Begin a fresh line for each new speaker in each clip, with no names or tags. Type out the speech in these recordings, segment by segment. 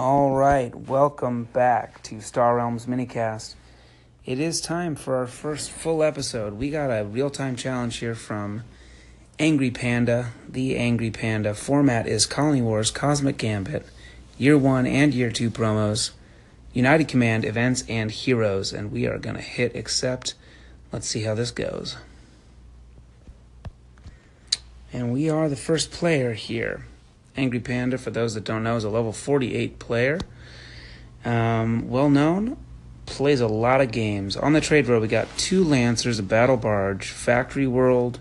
All right, welcome back to Star Realms Minicast. It is time for our first full episode. We got a real time challenge here from Angry Panda, the Angry Panda. Format is Colony Wars, Cosmic Gambit, Year 1 and Year 2 promos, United Command, Events, and Heroes. And we are going to hit accept. Let's see how this goes. And we are the first player here. Angry Panda, for those that don't know, is a level 48 player. Um, well known, plays a lot of games. On the trade road, we got two Lancers, a Battle Barge, Factory World,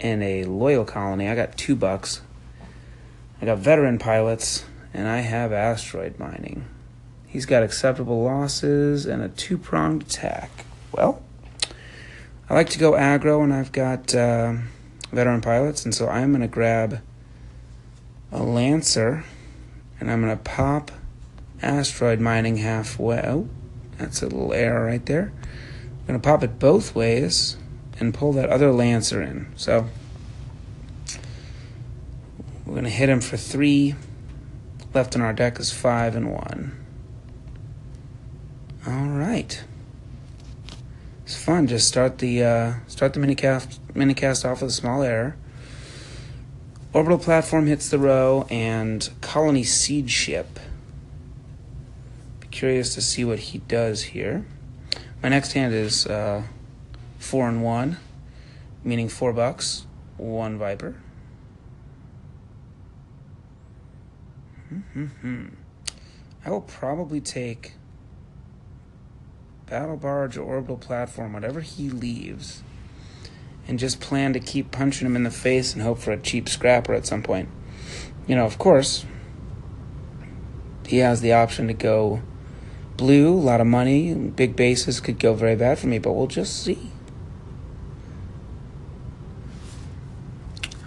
and a Loyal Colony. I got two bucks. I got Veteran Pilots, and I have Asteroid Mining. He's got acceptable losses and a two pronged attack. Well, I like to go aggro, and I've got uh, Veteran Pilots, and so I'm going to grab a Lancer, and I'm going to pop Asteroid Mining halfway. Oh, that's a little error right there. I'm going to pop it both ways and pull that other Lancer in. So we're going to hit him for three. Left in our deck is five and one. All right. It's fun. Just start the uh, start the minicast minicast off with a small error. Orbital platform hits the row, and colony seed ship. Be curious to see what he does here. My next hand is uh, four and one, meaning four bucks, one viper. Mm-hmm. I will probably take battle barge or orbital platform, whatever he leaves, and just plan to keep punching him in the face and hope for a cheap scrapper at some point. You know, of course, he has the option to go blue, a lot of money, big bases could go very bad for me, but we'll just see.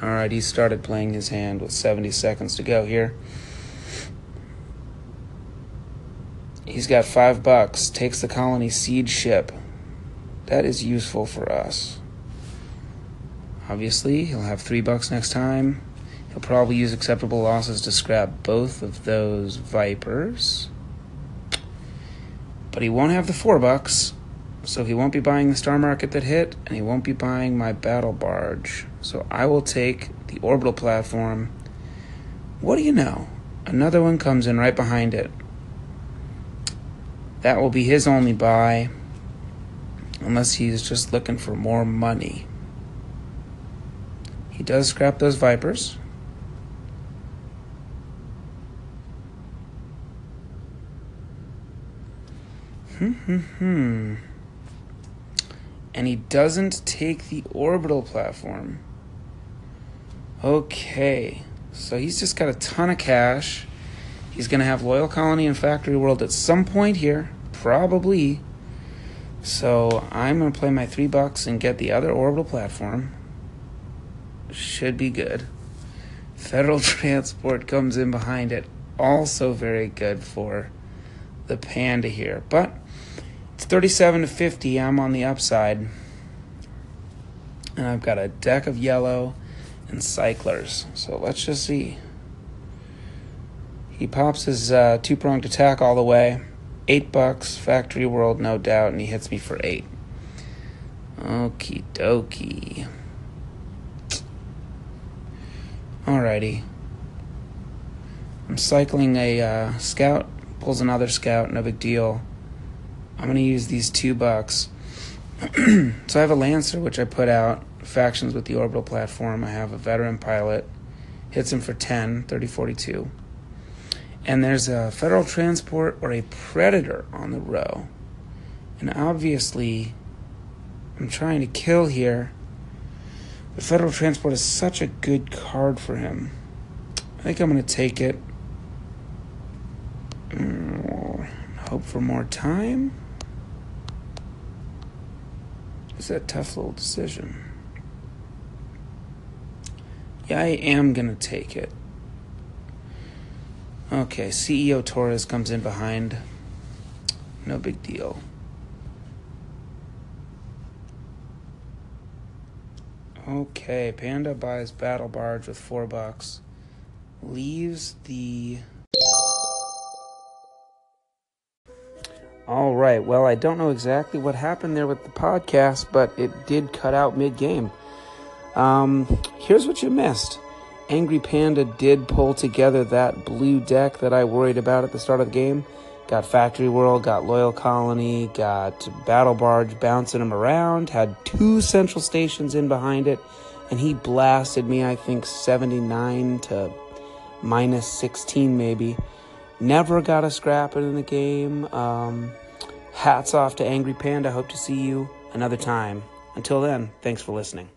All right, he started playing his hand with 70 seconds to go here. He's got five bucks, takes the colony seed ship. That is useful for us. Obviously, he'll have three bucks next time. He'll probably use acceptable losses to scrap both of those Vipers. But he won't have the four bucks, so he won't be buying the Star Market that hit, and he won't be buying my Battle Barge. So I will take the Orbital Platform. What do you know? Another one comes in right behind it. That will be his only buy, unless he's just looking for more money. He does scrap those Vipers. Hmm, hmm, hmm. And he doesn't take the orbital platform. Okay. So he's just got a ton of cash. He's going to have Loyal Colony and Factory World at some point here, probably. So I'm going to play my three bucks and get the other orbital platform. Should be good. Federal Transport comes in behind it. Also very good for the Panda here. But it's 37 to 50. I'm on the upside. And I've got a deck of yellow and cyclers. So let's just see. He pops his uh, two pronged attack all the way. Eight bucks, Factory World, no doubt, and he hits me for eight. Okie dokie. Alrighty. I'm cycling a uh, scout, pulls another scout, no big deal. I'm gonna use these two bucks. so I have a Lancer, which I put out, factions with the orbital platform. I have a veteran pilot, hits him for 10, 30, 42 and there's a federal transport or a predator on the row. And obviously, I'm trying to kill here. The federal transport is such a good card for him. I think I'm going to take it. Mm, hope for more time. It's a tough little decision. Yeah, I am going to take it. Okay, CEO Torres comes in behind. No big deal. Okay, Panda buys Battle Barge with four bucks. Leaves the. All right, well, I don't know exactly what happened there with the podcast, but it did cut out mid game. Um, here's what you missed Angry Panda did pull together that blue deck that I worried about at the start of the game Got Factory World, got Loyal Colony, got Battle Barge bouncing him around, had two central stations in behind it, and he blasted me, I think, 79 to minus 16 maybe. Never got a scrap in the game. Um, hats off to Angry Panda. Hope to see you another time. Until then, thanks for listening.